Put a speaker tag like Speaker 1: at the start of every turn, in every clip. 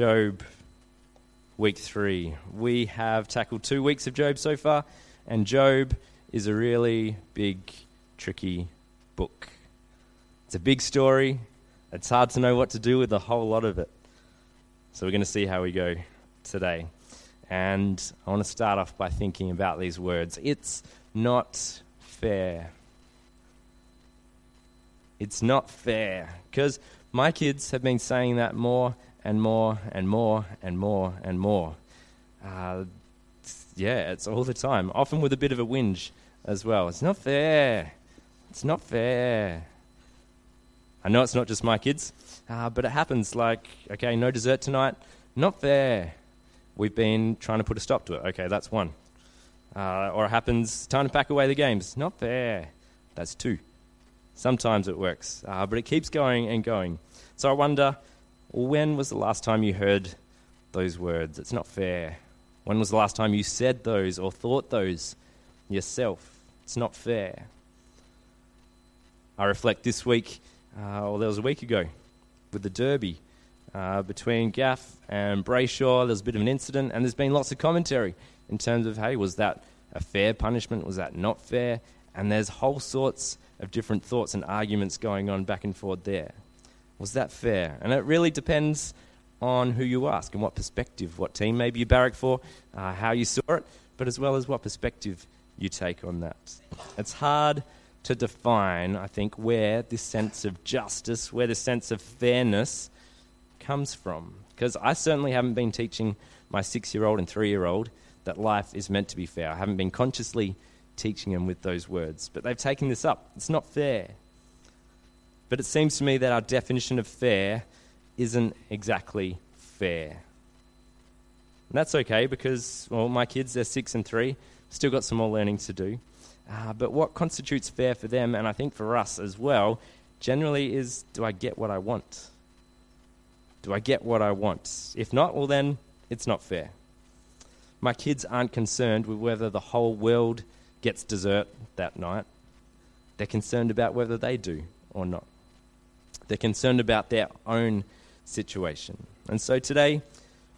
Speaker 1: Job, week three. We have tackled two weeks of Job so far, and Job is a really big, tricky book. It's a big story. It's hard to know what to do with a whole lot of it. So we're going to see how we go today. And I want to start off by thinking about these words. It's not fair. It's not fair. Because my kids have been saying that more and more and more and more and more. Uh, yeah, it's all the time, often with a bit of a whinge as well. It's not fair. It's not fair. I know it's not just my kids, uh, but it happens like, okay, no dessert tonight. Not fair. We've been trying to put a stop to it. Okay, that's one. Uh, or it happens, time to pack away the games. Not fair. That's two. Sometimes it works, uh, but it keeps going and going. So I wonder when was the last time you heard those words? It's not fair. When was the last time you said those or thought those yourself? It's not fair. I reflect this week, uh, or there was a week ago, with the Derby uh, between Gaff and Brayshaw. There's a bit of an incident, and there's been lots of commentary in terms of, hey, was that a fair punishment? Was that not fair? And there's whole sorts of different thoughts and arguments going on back and forth there. Was that fair? And it really depends on who you ask and what perspective, what team maybe you barrack for, uh, how you saw it, but as well as what perspective you take on that. It's hard to define, I think, where this sense of justice, where this sense of fairness comes from. Because I certainly haven't been teaching my six year old and three year old that life is meant to be fair. I haven't been consciously teaching them with those words. But they've taken this up. It's not fair. But it seems to me that our definition of fair isn't exactly fair. And that's okay because, well, my kids, they're six and three, still got some more learning to do. Uh, but what constitutes fair for them, and I think for us as well, generally is do I get what I want? Do I get what I want? If not, well, then it's not fair. My kids aren't concerned with whether the whole world gets dessert that night. They're concerned about whether they do or not. They're concerned about their own situation. And so today,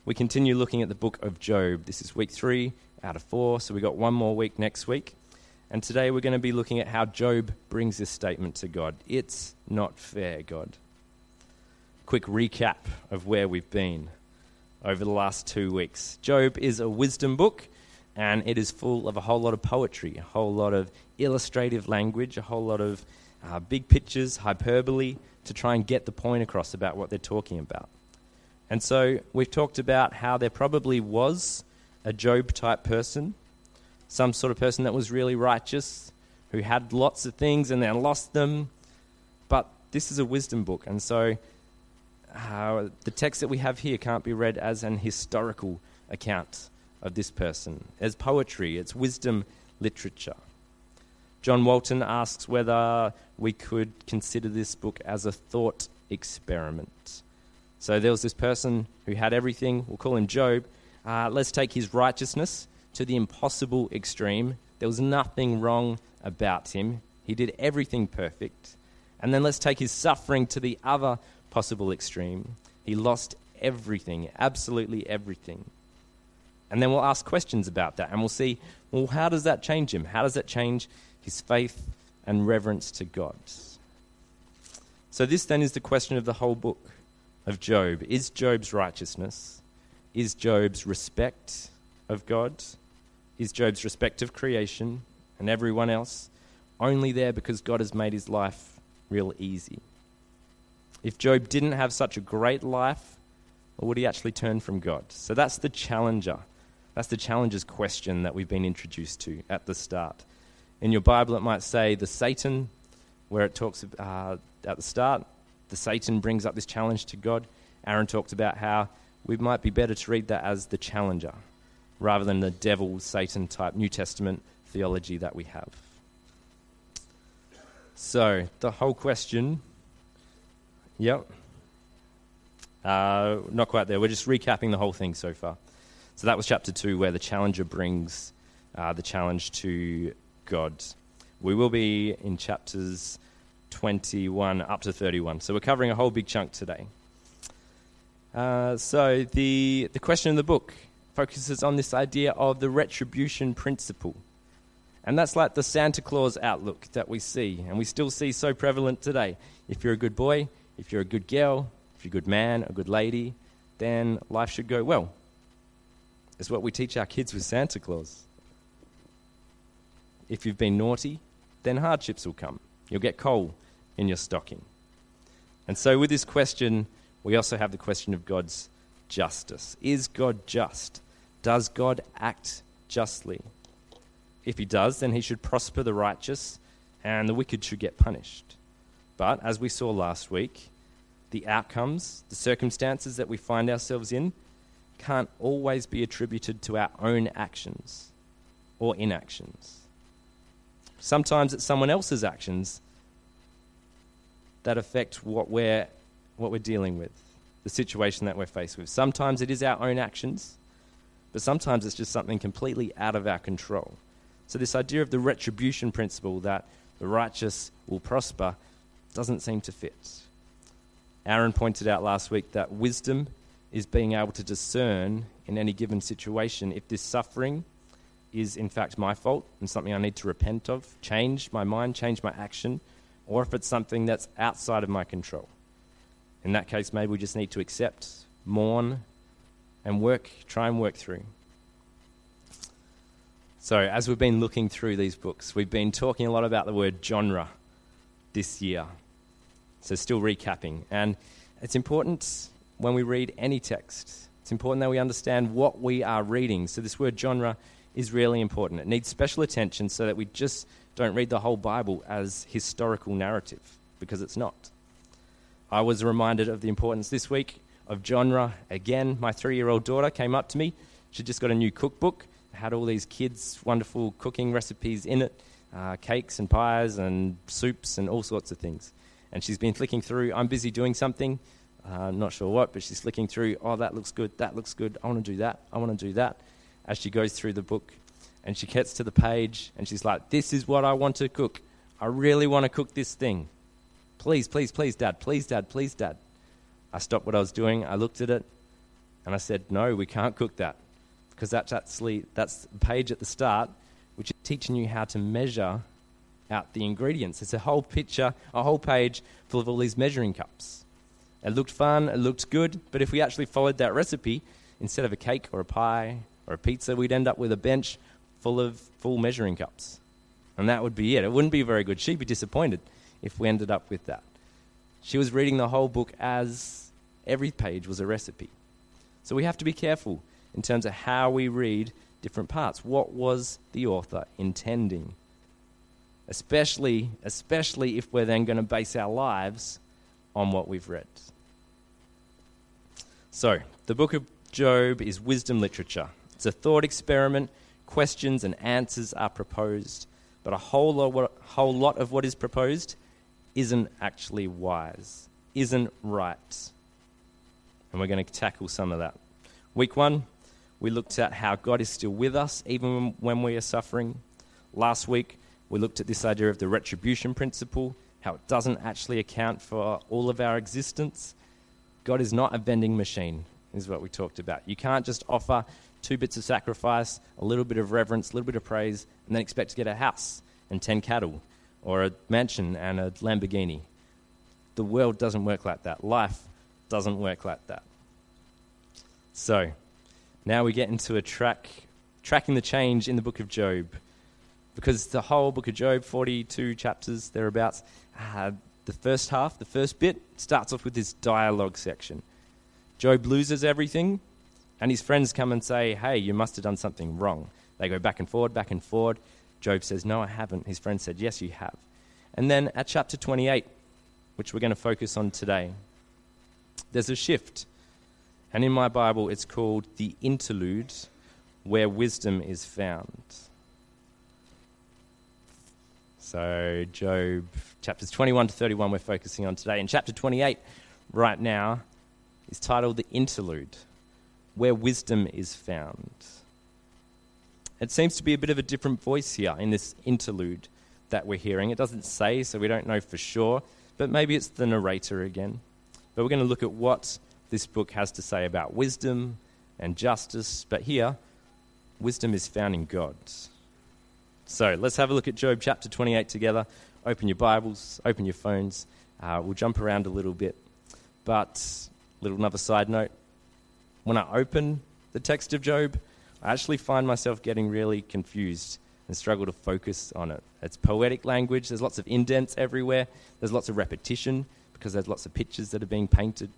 Speaker 1: we continue looking at the book of Job. This is week three out of four, so we've got one more week next week. And today, we're going to be looking at how Job brings this statement to God It's not fair, God. Quick recap of where we've been over the last two weeks. Job is a wisdom book and it is full of a whole lot of poetry, a whole lot of illustrative language, a whole lot of uh, big pictures, hyperbole, to try and get the point across about what they're talking about. And so we've talked about how there probably was a Job type person, some sort of person that was really righteous, who had lots of things and then lost them. But this is a wisdom book, and so uh, the text that we have here can't be read as an historical account of this person, as poetry, it's wisdom literature. John Walton asks whether we could consider this book as a thought experiment. So there was this person who had everything, we'll call him Job. Uh, let's take his righteousness to the impossible extreme. There was nothing wrong about him, he did everything perfect. And then let's take his suffering to the other possible extreme. He lost everything, absolutely everything. And then we'll ask questions about that and we'll see, well, how does that change him? How does that change his faith and reverence to God? So, this then is the question of the whole book of Job. Is Job's righteousness, is Job's respect of God, is Job's respect of creation and everyone else only there because God has made his life real easy? If Job didn't have such a great life, or would he actually turn from God? So that's the challenger. That's the challenger's question that we've been introduced to at the start. In your Bible, it might say the Satan, where it talks uh, at the start, the Satan brings up this challenge to God. Aaron talked about how we might be better to read that as the challenger rather than the devil, Satan type New Testament theology that we have. So, the whole question, yep, uh, not quite there. We're just recapping the whole thing so far. So that was chapter 2, where the challenger brings uh, the challenge to God. We will be in chapters 21 up to 31. So we're covering a whole big chunk today. Uh, so, the, the question in the book focuses on this idea of the retribution principle. And that's like the Santa Claus outlook that we see, and we still see so prevalent today. If you're a good boy, if you're a good girl, if you're a good man, a good lady, then life should go well. It's what we teach our kids with Santa Claus. If you've been naughty, then hardships will come. You'll get coal in your stocking. And so, with this question, we also have the question of God's justice. Is God just? Does God act justly? If he does, then he should prosper the righteous, and the wicked should get punished. But as we saw last week, the outcomes, the circumstances that we find ourselves in, can't always be attributed to our own actions or inactions. Sometimes it's someone else's actions that affect what we're, what we're dealing with, the situation that we're faced with. Sometimes it is our own actions, but sometimes it's just something completely out of our control. So, this idea of the retribution principle that the righteous will prosper doesn't seem to fit. Aaron pointed out last week that wisdom is being able to discern in any given situation if this suffering is in fact my fault and something I need to repent of, change my mind, change my action, or if it's something that's outside of my control. In that case, maybe we just need to accept, mourn, and work, try and work through. So, as we've been looking through these books, we've been talking a lot about the word genre this year. So, still recapping. And it's important when we read any text, it's important that we understand what we are reading. So, this word genre is really important. It needs special attention so that we just don't read the whole Bible as historical narrative, because it's not. I was reminded of the importance this week of genre again. My three year old daughter came up to me. She just got a new cookbook had all these kids' wonderful cooking recipes in it uh, cakes and pies and soups and all sorts of things. And she's been flicking through. I'm busy doing something, uh, not sure what, but she's flicking through. Oh, that looks good. That looks good. I want to do that. I want to do that. As she goes through the book, and she gets to the page, and she's like, This is what I want to cook. I really want to cook this thing. Please, please, please, Dad. Please, Dad. Please, Dad. I stopped what I was doing. I looked at it, and I said, No, we can't cook that because that's actually that's the page at the start, which is teaching you how to measure out the ingredients. It's a whole picture, a whole page full of all these measuring cups. It looked fun, it looked good, but if we actually followed that recipe, instead of a cake or a pie or a pizza, we'd end up with a bench full of full measuring cups. And that would be it. It wouldn't be very good. She'd be disappointed if we ended up with that. She was reading the whole book as every page was a recipe. So we have to be careful in terms of how we read different parts. What was the author intending? Especially, especially if we're then going to base our lives on what we've read. So, the book of Job is wisdom literature. It's a thought experiment. Questions and answers are proposed, but a whole lot, whole lot of what is proposed isn't actually wise, isn't right. And we're going to tackle some of that. Week one, we looked at how God is still with us even when we are suffering. Last week, we looked at this idea of the retribution principle, how it doesn't actually account for all of our existence. God is not a vending machine, is what we talked about. You can't just offer two bits of sacrifice, a little bit of reverence, a little bit of praise, and then expect to get a house and 10 cattle or a mansion and a Lamborghini. The world doesn't work like that. Life doesn't work like that. So, now we get into a track, tracking the change in the book of Job. Because the whole book of Job, 42 chapters thereabouts, uh, the first half, the first bit, starts off with this dialogue section. Job loses everything, and his friends come and say, Hey, you must have done something wrong. They go back and forward, back and forward. Job says, No, I haven't. His friend said, Yes, you have. And then at chapter 28, which we're going to focus on today, there's a shift. And in my Bible, it's called the interlude where wisdom is found. So, Job chapters 21 to 31, we're focusing on today. And chapter 28, right now, is titled The Interlude, where wisdom is found. It seems to be a bit of a different voice here in this interlude that we're hearing. It doesn't say, so we don't know for sure, but maybe it's the narrator again. But we're going to look at what this book has to say about wisdom and justice, but here, wisdom is found in God. So let's have a look at Job chapter 28 together. Open your Bibles, open your phones. Uh, we'll jump around a little bit. But, little another side note when I open the text of Job, I actually find myself getting really confused and struggle to focus on it. It's poetic language, there's lots of indents everywhere, there's lots of repetition because there's lots of pictures that are being painted.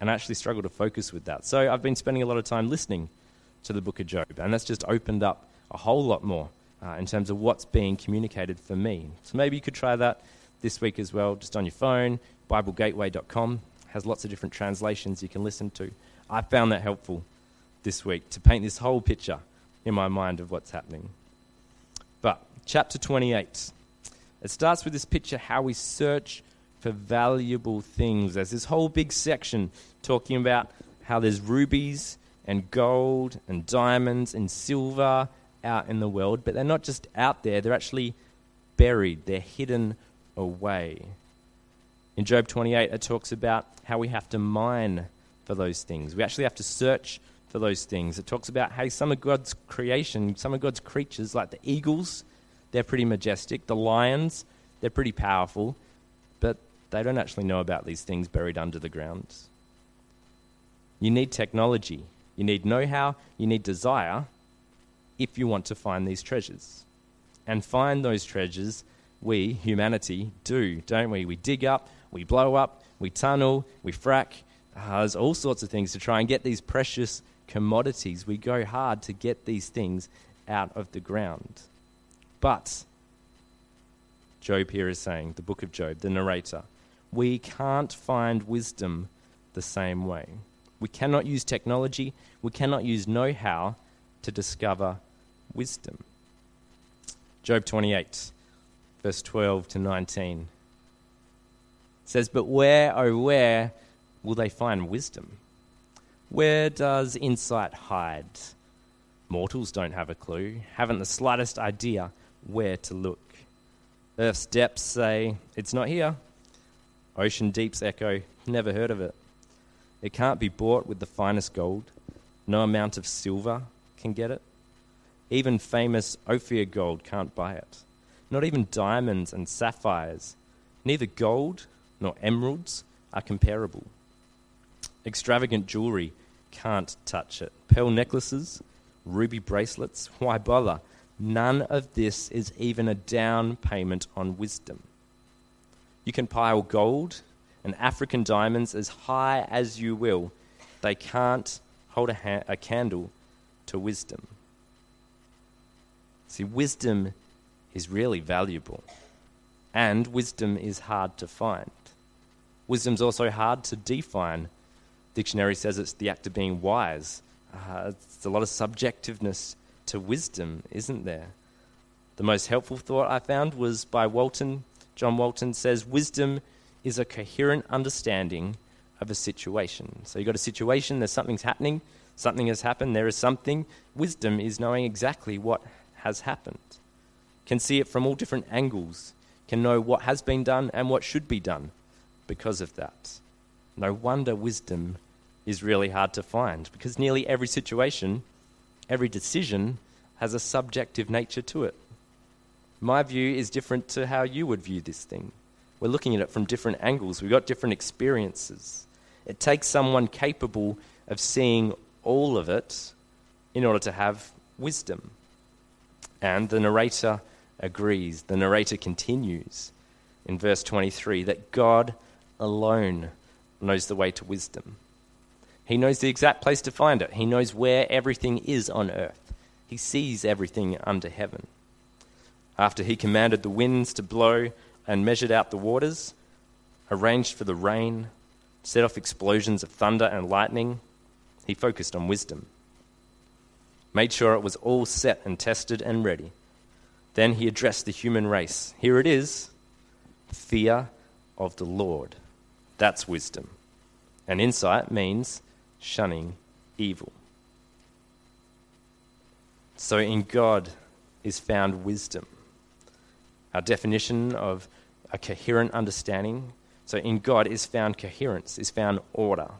Speaker 1: And I actually struggle to focus with that. So I've been spending a lot of time listening to the book of Job, and that's just opened up a whole lot more uh, in terms of what's being communicated for me. So maybe you could try that this week as well, just on your phone. BibleGateway.com has lots of different translations you can listen to. I found that helpful this week to paint this whole picture in my mind of what's happening. But chapter 28, it starts with this picture how we search for valuable things. There's this whole big section talking about how there's rubies and gold and diamonds and silver out in the world, but they're not just out there, they're actually buried, they're hidden away. In Job 28, it talks about how we have to mine for those things. We actually have to search for those things. It talks about hey, some of God's creation, some of God's creatures, like the eagles, they're pretty majestic. The lions, they're pretty powerful, but they don't actually know about these things buried under the ground. You need technology, you need know how, you need desire if you want to find these treasures. And find those treasures, we, humanity, do, don't we? We dig up, we blow up, we tunnel, we frack. There's all sorts of things to try and get these precious commodities. We go hard to get these things out of the ground. But, Job here is saying, the book of Job, the narrator, we can't find wisdom the same way. We cannot use technology, we cannot use know how to discover wisdom. Job 28, verse 12 to 19 says, But where, oh, where will they find wisdom? Where does insight hide? Mortals don't have a clue, haven't the slightest idea where to look. Earth's depths say, It's not here. Ocean deeps echo, Never heard of it. It can't be bought with the finest gold. No amount of silver can get it. Even famous Ophir gold can't buy it. Not even diamonds and sapphires. Neither gold nor emeralds are comparable. Extravagant jewelry can't touch it. Pearl necklaces, ruby bracelets, why bother? None of this is even a down payment on wisdom. You can pile gold and African diamonds as high as you will, they can't hold a, ha- a candle to wisdom. See, wisdom is really valuable, and wisdom is hard to find. Wisdom's also hard to define. Dictionary says it's the act of being wise. Uh, it's a lot of subjectiveness to wisdom, isn't there? The most helpful thought I found was by Walton. John Walton says, Wisdom is a coherent understanding of a situation. So you've got a situation, there's something's happening, something has happened, there is something. Wisdom is knowing exactly what has happened, can see it from all different angles, can know what has been done and what should be done because of that. No wonder wisdom is really hard to find because nearly every situation, every decision has a subjective nature to it. My view is different to how you would view this thing. We're looking at it from different angles, we've got different experiences. It takes someone capable of seeing all of it in order to have wisdom. And the narrator agrees. The narrator continues in verse 23 that God alone knows the way to wisdom. He knows the exact place to find it. He knows where everything is on earth. He sees everything under heaven. After he commanded the winds to blow and measured out the waters, arranged for the rain, set off explosions of thunder and lightning. He focused on wisdom, made sure it was all set and tested and ready. Then he addressed the human race. Here it is fear of the Lord. That's wisdom. And insight means shunning evil. So in God is found wisdom. Our definition of a coherent understanding. So in God is found coherence, is found order.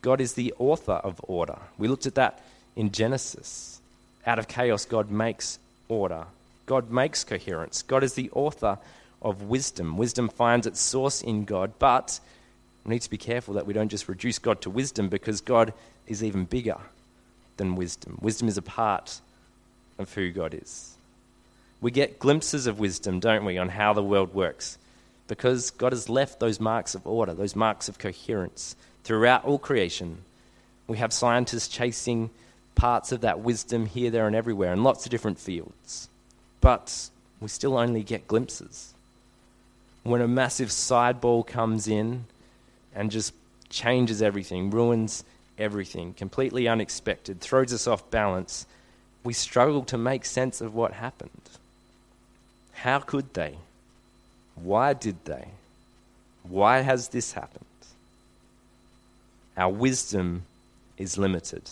Speaker 1: God is the author of order. We looked at that in Genesis. Out of chaos, God makes order. God makes coherence. God is the author of wisdom. Wisdom finds its source in God, but we need to be careful that we don't just reduce God to wisdom because God is even bigger than wisdom. Wisdom is a part of who God is. We get glimpses of wisdom, don't we, on how the world works because God has left those marks of order, those marks of coherence throughout all creation. We have scientists chasing parts of that wisdom here, there, and everywhere in lots of different fields. But we still only get glimpses. When a massive sideball comes in and just changes everything, ruins everything, completely unexpected, throws us off balance, we struggle to make sense of what happened. How could they? Why did they? Why has this happened? Our wisdom is limited,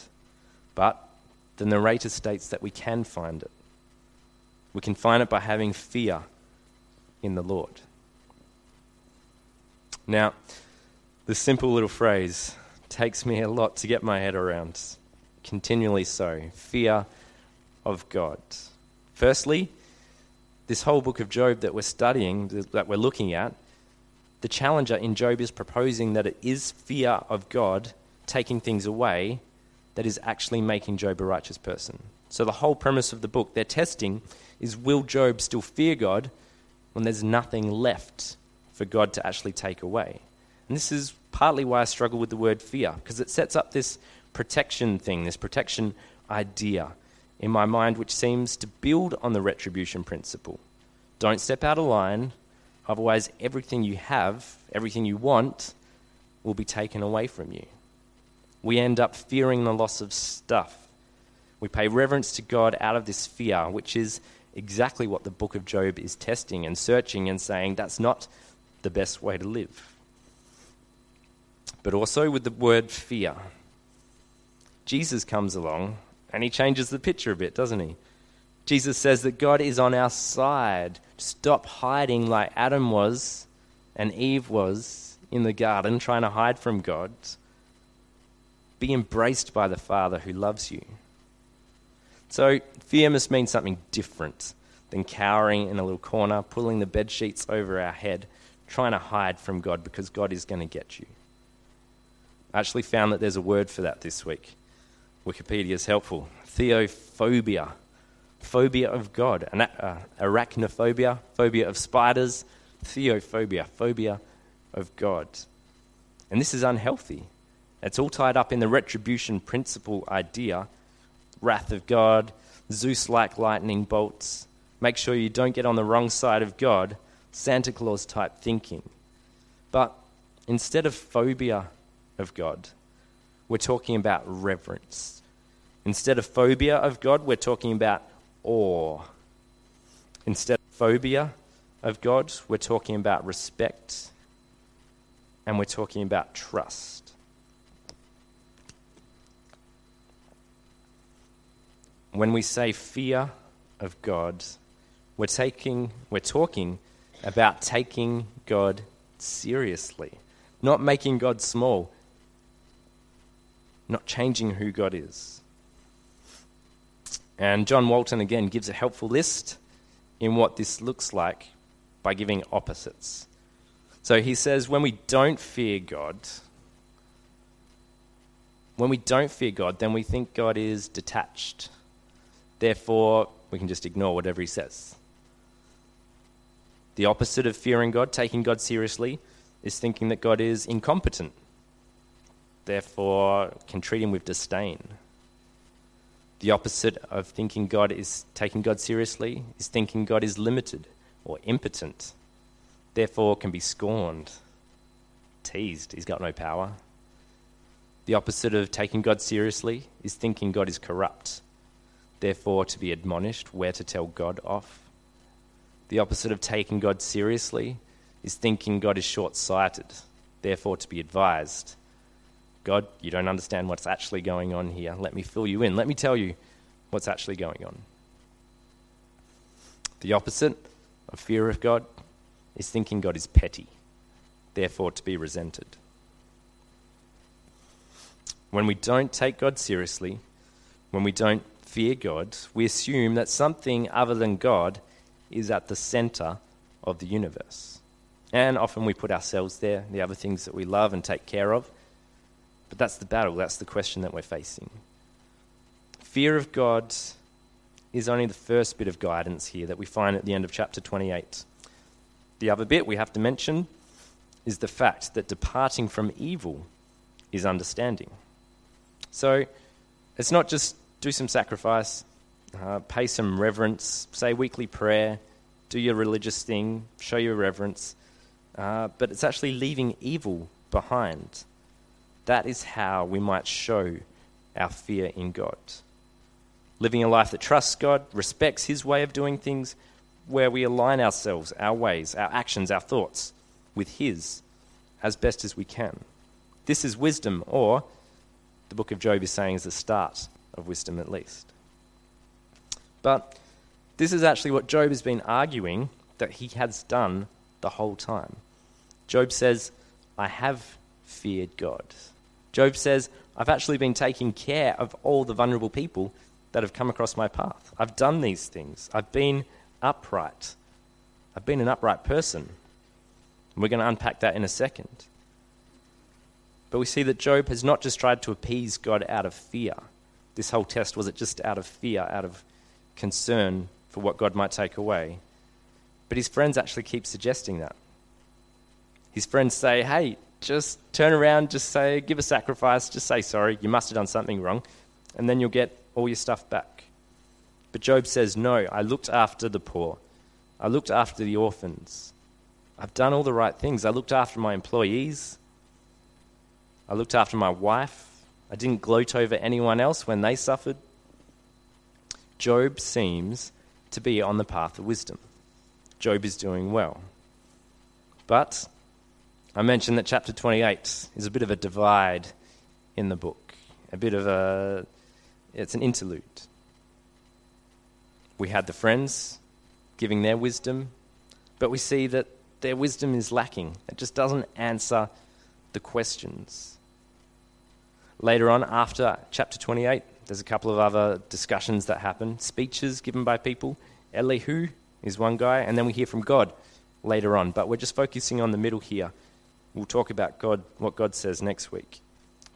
Speaker 1: but the narrator states that we can find it. We can find it by having fear in the Lord. Now, the simple little phrase takes me a lot to get my head around, continually so fear of God. Firstly, this whole book of Job that we're studying, that we're looking at, the challenger in Job is proposing that it is fear of God taking things away that is actually making Job a righteous person. So, the whole premise of the book, they're testing, is will Job still fear God when there's nothing left for God to actually take away? And this is partly why I struggle with the word fear, because it sets up this protection thing, this protection idea in my mind, which seems to build on the retribution principle. Don't step out of line, otherwise, everything you have, everything you want, will be taken away from you. We end up fearing the loss of stuff. We pay reverence to God out of this fear, which is exactly what the book of Job is testing and searching and saying that's not the best way to live. But also with the word fear. Jesus comes along and he changes the picture a bit, doesn't he? Jesus says that God is on our side. Stop hiding like Adam was and Eve was in the garden, trying to hide from God. Be embraced by the Father who loves you. So, fear must mean something different than cowering in a little corner, pulling the bed sheets over our head, trying to hide from God because God is going to get you. I actually found that there's a word for that this week. Wikipedia is helpful. Theophobia, phobia of God. Uh, arachnophobia, phobia of spiders. Theophobia, phobia of God. And this is unhealthy. It's all tied up in the retribution principle idea wrath of God, Zeus like lightning bolts. Make sure you don't get on the wrong side of God, Santa Claus type thinking. But instead of phobia of God, we're talking about reverence Instead of phobia of God, we're talking about awe. Instead of phobia of God, we're talking about respect and we're talking about trust. When we say fear of God, we're, taking, we're talking about taking God seriously, not making God small, not changing who God is. And John Walton again gives a helpful list in what this looks like by giving opposites. So he says, when we don't fear God, when we don't fear God, then we think God is detached. Therefore, we can just ignore whatever he says. The opposite of fearing God, taking God seriously, is thinking that God is incompetent. Therefore, can treat him with disdain. The opposite of thinking God is taking God seriously is thinking God is limited or impotent, therefore can be scorned, teased, he's got no power. The opposite of taking God seriously is thinking God is corrupt, therefore to be admonished where to tell God off. The opposite of taking God seriously is thinking God is short sighted, therefore to be advised God, you don't understand what's actually going on here. Let me fill you in. Let me tell you what's actually going on. The opposite of fear of God is thinking God is petty, therefore to be resented. When we don't take God seriously, when we don't fear God, we assume that something other than God is at the center of the universe. And often we put ourselves there, the other things that we love and take care of. But that's the battle, that's the question that we're facing. Fear of God is only the first bit of guidance here that we find at the end of chapter 28. The other bit we have to mention is the fact that departing from evil is understanding. So it's not just do some sacrifice, uh, pay some reverence, say weekly prayer, do your religious thing, show your reverence, uh, but it's actually leaving evil behind. That is how we might show our fear in God. Living a life that trusts God, respects His way of doing things, where we align ourselves, our ways, our actions, our thoughts with His as best as we can. This is wisdom, or the book of Job is saying is the start of wisdom at least. But this is actually what Job has been arguing that he has done the whole time. Job says, I have feared God. Job says, I've actually been taking care of all the vulnerable people that have come across my path. I've done these things. I've been upright. I've been an upright person. We're going to unpack that in a second. But we see that Job has not just tried to appease God out of fear. This whole test was it just out of fear, out of concern for what God might take away. But his friends actually keep suggesting that. His friends say, hey, just turn around, just say, give a sacrifice, just say sorry, you must have done something wrong, and then you'll get all your stuff back. But Job says, no, I looked after the poor, I looked after the orphans. I've done all the right things. I looked after my employees. I looked after my wife. I didn't gloat over anyone else when they suffered. Job seems to be on the path of wisdom. Job is doing well. But I mentioned that chapter 28 is a bit of a divide in the book, a bit of a, it's an interlude. We had the friends giving their wisdom, but we see that their wisdom is lacking. It just doesn't answer the questions. Later on, after chapter 28, there's a couple of other discussions that happen, speeches given by people. Elihu is one guy, and then we hear from God later on. But we're just focusing on the middle here We'll talk about God, what God says next week.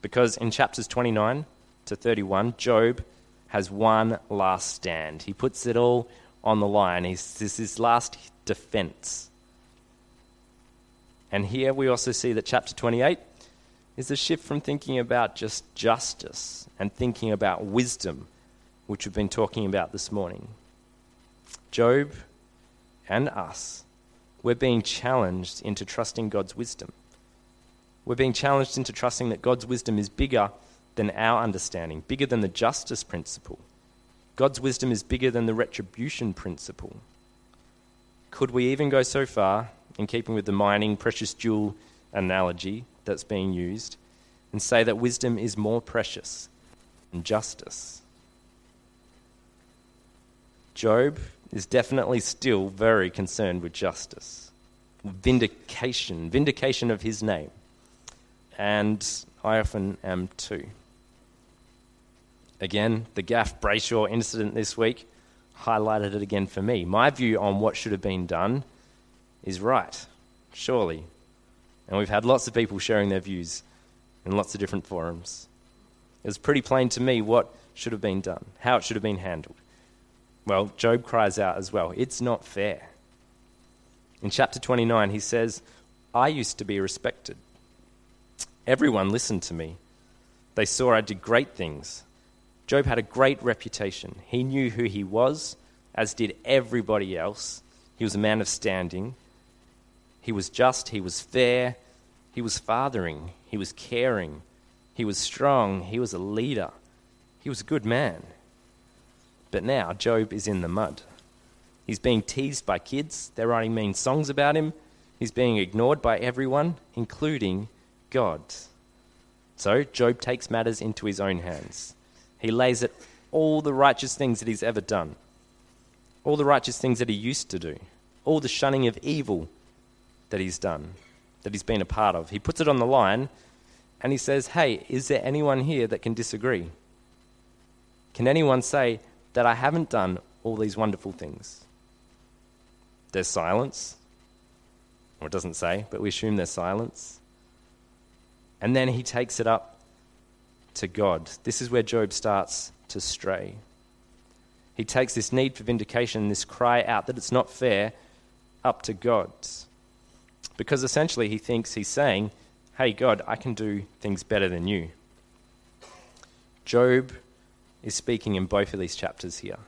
Speaker 1: Because in chapters 29 to 31, Job has one last stand. He puts it all on the line. He's, this is his last defense. And here we also see that chapter 28 is a shift from thinking about just justice and thinking about wisdom, which we've been talking about this morning. Job and us, we're being challenged into trusting God's wisdom. We're being challenged into trusting that God's wisdom is bigger than our understanding, bigger than the justice principle. God's wisdom is bigger than the retribution principle. Could we even go so far, in keeping with the mining precious jewel analogy that's being used, and say that wisdom is more precious than justice? Job is definitely still very concerned with justice, vindication, vindication of his name and I often am too. Again, the Gaff Brayshaw incident this week highlighted it again for me. My view on what should have been done is right, surely. And we've had lots of people sharing their views in lots of different forums. It was pretty plain to me what should have been done, how it should have been handled. Well, Job cries out as well it's not fair. In chapter 29, he says, I used to be respected. Everyone listened to me. They saw I did great things. Job had a great reputation. He knew who he was, as did everybody else. He was a man of standing. He was just, he was fair, he was fathering, he was caring, he was strong, he was a leader, he was a good man. But now Job is in the mud. He's being teased by kids, they're writing mean songs about him, he's being ignored by everyone, including God. So Job takes matters into his own hands. He lays at all the righteous things that he's ever done, all the righteous things that he used to do, all the shunning of evil that he's done, that he's been a part of. He puts it on the line And he says, Hey, is there anyone here that can disagree? Can anyone say that I haven't done all these wonderful things? There's silence. Or it doesn't say, but we assume there's silence. And then he takes it up to God. This is where Job starts to stray. He takes this need for vindication, this cry out that it's not fair, up to God. Because essentially he thinks he's saying, Hey, God, I can do things better than you. Job is speaking in both of these chapters here.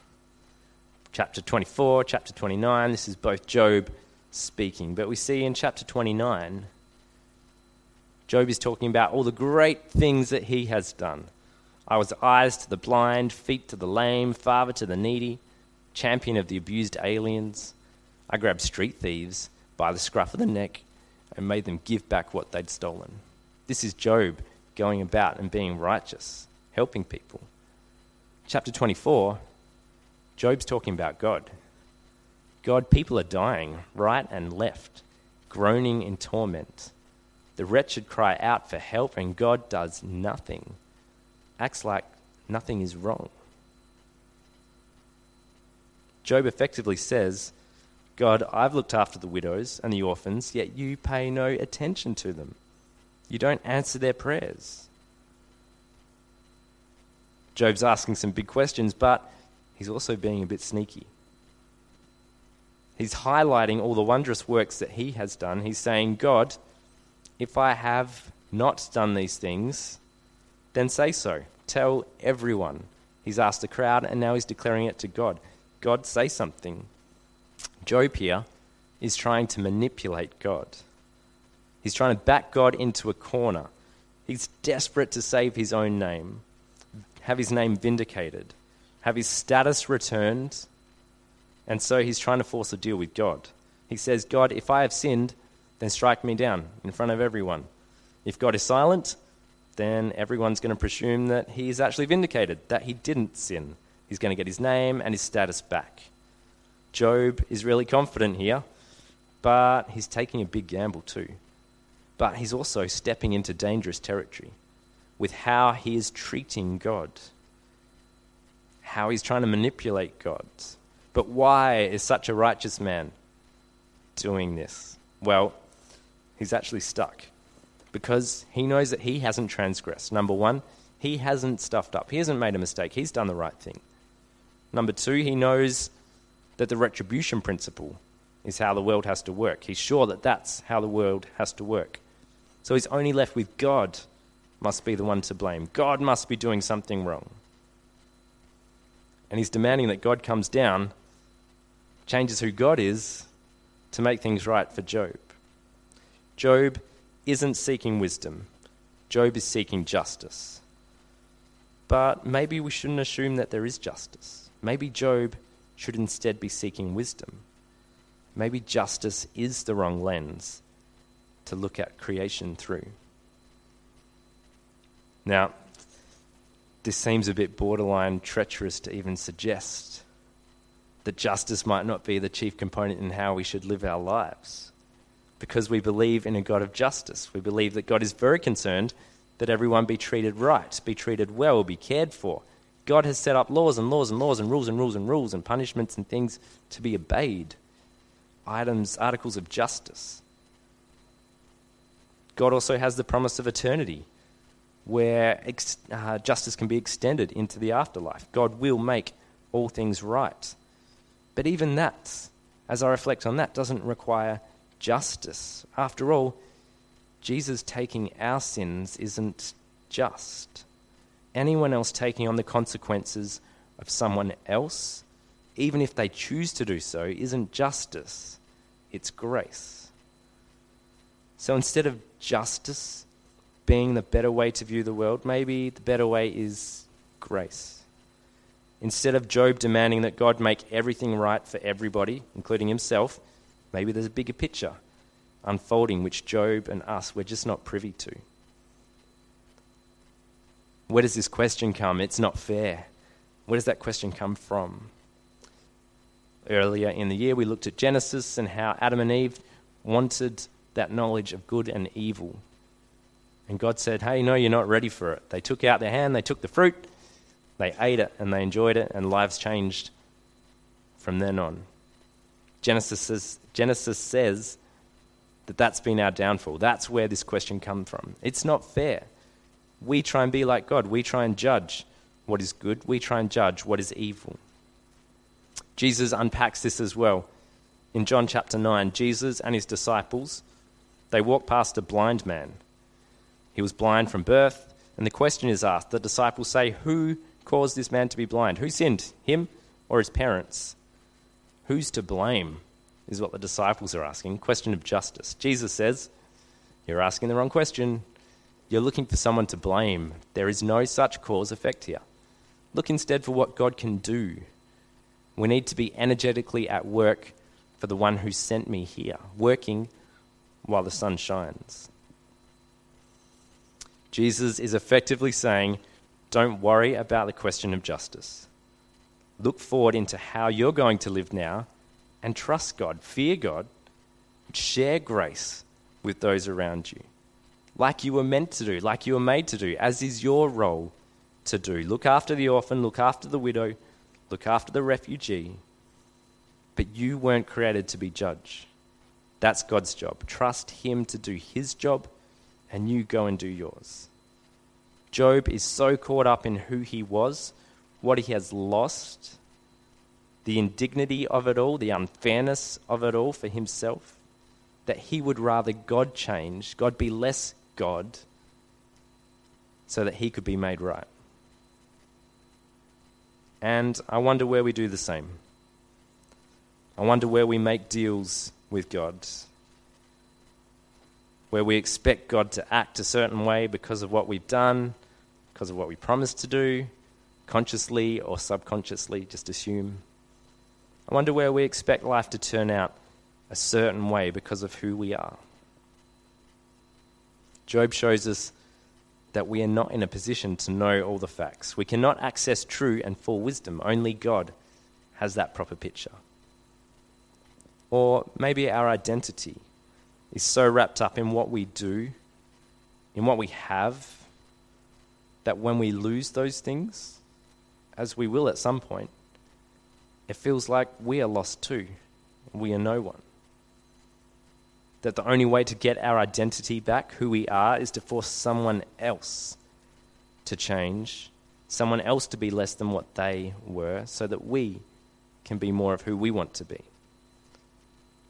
Speaker 1: Chapter 24, chapter 29, this is both Job speaking. But we see in chapter 29, Job is talking about all the great things that he has done. I was eyes to the blind, feet to the lame, father to the needy, champion of the abused aliens. I grabbed street thieves by the scruff of the neck and made them give back what they'd stolen. This is Job going about and being righteous, helping people. Chapter 24, Job's talking about God. God, people are dying right and left, groaning in torment. The wretched cry out for help, and God does nothing, acts like nothing is wrong. Job effectively says, God, I've looked after the widows and the orphans, yet you pay no attention to them. You don't answer their prayers. Job's asking some big questions, but he's also being a bit sneaky. He's highlighting all the wondrous works that he has done. He's saying, God, if I have not done these things, then say so. Tell everyone. He's asked the crowd, and now he's declaring it to God. God, say something. Job is trying to manipulate God. He's trying to back God into a corner. He's desperate to save his own name, have his name vindicated, have his status returned, and so he's trying to force a deal with God. He says, God, if I have sinned, then strike me down in front of everyone. If God is silent, then everyone's going to presume that he is actually vindicated, that he didn't sin. He's going to get his name and his status back. Job is really confident here, but he's taking a big gamble too. But he's also stepping into dangerous territory with how he is treating God, how he's trying to manipulate God. But why is such a righteous man doing this? Well, he's actually stuck because he knows that he hasn't transgressed. Number one, he hasn't stuffed up, he hasn't made a mistake, he's done the right thing. Number two, he knows that the retribution principle is how the world has to work. He's sure that that's how the world has to work. So he's only left with God must be the one to blame. God must be doing something wrong. And he's demanding that God comes down, changes who God is, to make things right for Job. Job isn't seeking wisdom, Job is seeking justice. But maybe we shouldn't assume that there is justice. Maybe Job should instead be seeking wisdom. Maybe justice is the wrong lens to look at creation through. Now, this seems a bit borderline treacherous to even suggest that justice might not be the chief component in how we should live our lives because we believe in a God of justice. We believe that God is very concerned that everyone be treated right, be treated well, be cared for. God has set up laws and laws and laws and rules and rules and rules and punishments and things to be obeyed. Items, articles of justice. God also has the promise of eternity where ex- uh, justice can be extended into the afterlife. God will make all things right. But even that, as I reflect on that, doesn't require justice. After all, Jesus taking our sins isn't just. Anyone else taking on the consequences of someone else, even if they choose to do so, isn't justice, it's grace. So instead of justice being the better way to view the world, maybe the better way is grace. Instead of Job demanding that God make everything right for everybody, including himself, Maybe there's a bigger picture unfolding which Job and us we're just not privy to. Where does this question come? It's not fair. Where does that question come from? Earlier in the year, we looked at Genesis and how Adam and Eve wanted that knowledge of good and evil. And God said, Hey, no, you're not ready for it. They took out their hand, they took the fruit, they ate it, and they enjoyed it, and lives changed from then on. Genesis says, Genesis says that that's been our downfall. That's where this question comes from. It's not fair. We try and be like God. We try and judge what is good. We try and judge what is evil. Jesus unpacks this as well. In John chapter 9, Jesus and his disciples, they walk past a blind man. He was blind from birth, and the question is asked. The disciples say, Who caused this man to be blind? Who sinned, him or his parents? Who's to blame? Is what the disciples are asking. Question of justice. Jesus says, You're asking the wrong question. You're looking for someone to blame. There is no such cause effect here. Look instead for what God can do. We need to be energetically at work for the one who sent me here, working while the sun shines. Jesus is effectively saying, Don't worry about the question of justice. Look forward into how you're going to live now and trust God, fear God, share grace with those around you, like you were meant to do, like you were made to do, as is your role to do. Look after the orphan, look after the widow, look after the refugee. But you weren't created to be judge. That's God's job. Trust Him to do His job, and you go and do yours. Job is so caught up in who he was, what he has lost, the indignity of it all, the unfairness of it all for himself, that he would rather God change, God be less God, so that he could be made right. And I wonder where we do the same. I wonder where we make deals with God, where we expect God to act a certain way because of what we've done, because of what we promised to do, consciously or subconsciously, just assume. I wonder where we expect life to turn out a certain way because of who we are. Job shows us that we are not in a position to know all the facts. We cannot access true and full wisdom. Only God has that proper picture. Or maybe our identity is so wrapped up in what we do, in what we have, that when we lose those things, as we will at some point, it feels like we are lost too. We are no one. That the only way to get our identity back, who we are, is to force someone else to change, someone else to be less than what they were, so that we can be more of who we want to be.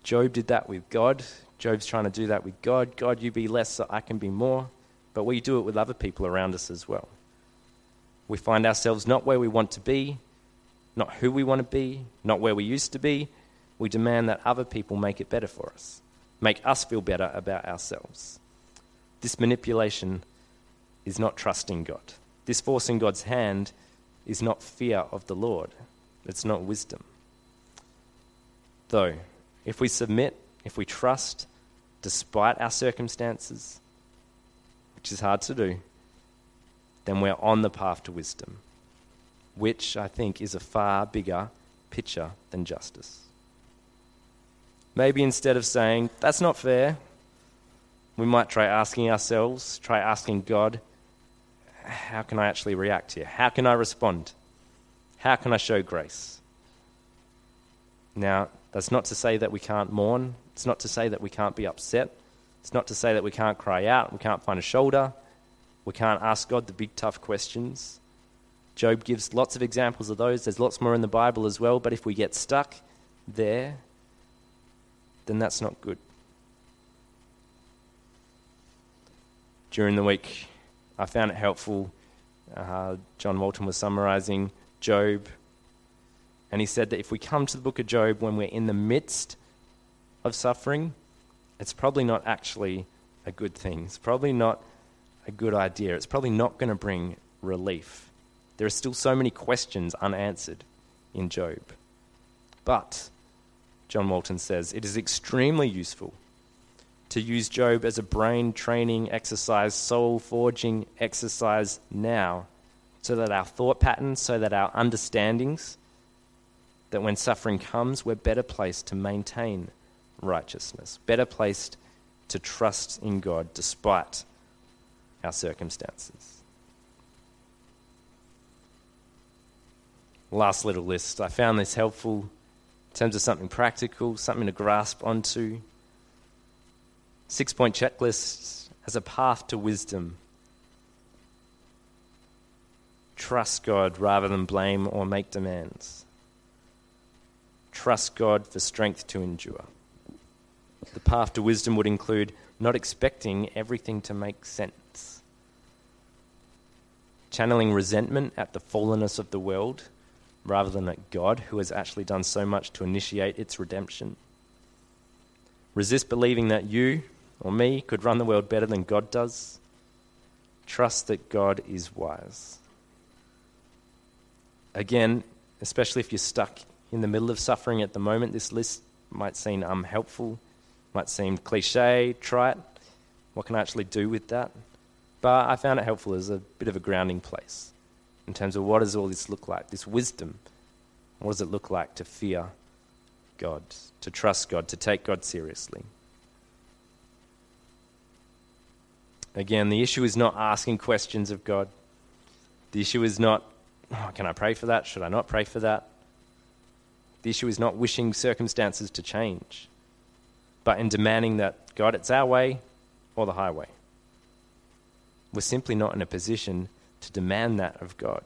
Speaker 1: Job did that with God. Job's trying to do that with God. God, you be less so I can be more. But we do it with other people around us as well. We find ourselves not where we want to be, not who we want to be, not where we used to be. We demand that other people make it better for us, make us feel better about ourselves. This manipulation is not trusting God. This forcing God's hand is not fear of the Lord, it's not wisdom. Though, if we submit, if we trust, despite our circumstances, which is hard to do, then we're on the path to wisdom which I think is a far bigger picture than justice. Maybe instead of saying, that's not fair, we might try asking ourselves, try asking God, how can I actually react here? How can I respond? How can I show grace? Now, that's not to say that we can't mourn. It's not to say that we can't be upset. It's not to say that we can't cry out. We can't find a shoulder. We can't ask God the big, tough questions. Job gives lots of examples of those. There's lots more in the Bible as well, but if we get stuck there, then that's not good. During the week, I found it helpful. Uh, John Walton was summarizing Job, and he said that if we come to the book of Job when we're in the midst of suffering, it's probably not actually a good thing. It's probably not a good idea. It's probably not going to bring relief. There are still so many questions unanswered in Job. But, John Walton says, it is extremely useful to use Job as a brain training exercise, soul forging exercise now, so that our thought patterns, so that our understandings, that when suffering comes, we're better placed to maintain righteousness, better placed to trust in God despite our circumstances. Last little list. I found this helpful in terms of something practical, something to grasp onto. Six point checklists as a path to wisdom. Trust God rather than blame or make demands. Trust God for strength to endure. The path to wisdom would include not expecting everything to make sense, channeling resentment at the fallenness of the world rather than at God, who has actually done so much to initiate its redemption. Resist believing that you or me could run the world better than God does. Trust that God is wise. Again, especially if you're stuck in the middle of suffering at the moment, this list might seem unhelpful, might seem cliche, trite. What can I actually do with that? But I found it helpful as a bit of a grounding place in terms of what does all this look like, this wisdom. What does it look like to fear God, to trust God, to take God seriously? Again, the issue is not asking questions of God. The issue is not, oh, can I pray for that? Should I not pray for that? The issue is not wishing circumstances to change, but in demanding that, God, it's our way or the highway. We're simply not in a position to demand that of God.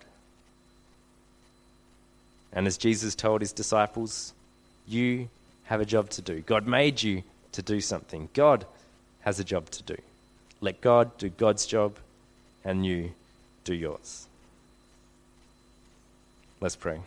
Speaker 1: And as Jesus told his disciples, you have a job to do. God made you to do something. God has a job to do. Let God do God's job, and you do yours. Let's pray.